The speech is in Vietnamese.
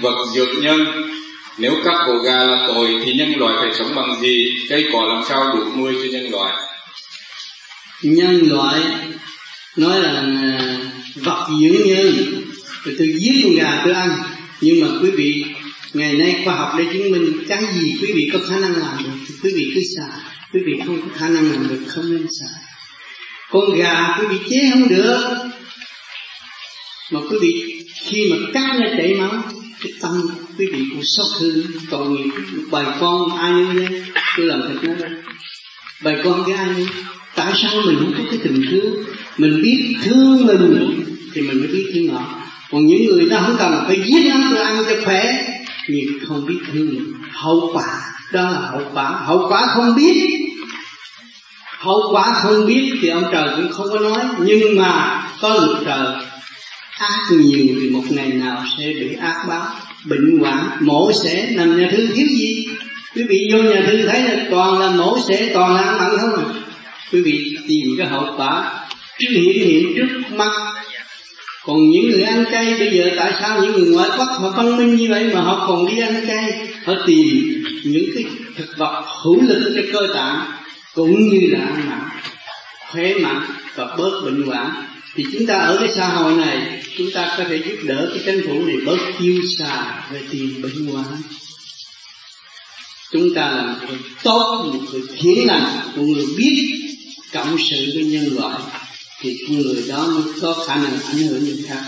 Vâng, vật dược nhân, nếu cắt cổ gà là tội thì nhân loại phải sống bằng gì? Cây cỏ làm sao đủ nuôi cho nhân loại? Nhân loại nói là à, vật dưỡng nhân rồi tôi giết con gà tôi ăn. Nhưng mà quý vị, ngày nay khoa học đã chứng minh cái gì quý vị có khả năng làm được thì quý vị cứ xài quý vị không có khả năng làm được, không nên xài con gà quý vị chế không được. Mà quý vị, khi mà cắt nó chảy máu cái tâm. Quý vị cũng xót thương, tội nghiệp. Bài con ai nuôi tôi làm thật nó bài con cái ai tại sao mình không có cái tình thương? Mình biết thương mình thì mình mới biết thương họ. Còn những người ta không cần phải giết nó, tôi ăn cho khỏe. Nhưng không biết thương hậu quả, đó là hậu quả. Hậu quả không biết. Hậu quả không biết thì ông trời cũng không có nói. Nhưng mà có lực trời ác nhiều thì một ngày nào sẽ bị ác báo, bệnh hoạn, mổ xẻ, nằm nhà thư thiếu gì? Quý vị vô nhà thư thấy là toàn là mổ xẻ, toàn là ăn mặn không à? Quý vị tìm cái hậu quả hiện hiện trước mắt. Còn những người ăn chay bây giờ tại sao những người ngoại quốc họ văn minh như vậy mà họ còn đi ăn chay họ tìm những cái thực vật hữu lực cho cơ tạng, cũng như là ăn mặn, khỏe mạnh và bớt bệnh hoạn thì chúng ta ở cái xã hội này, chúng ta có thể giúp đỡ cái chính phủ này bớt tiêu xà về tiền bệnh hoạn chúng ta là một người tốt, một người thiện lành, một người biết cộng sự với nhân loại, thì con người đó mới có khả năng ảnh hưởng người khác.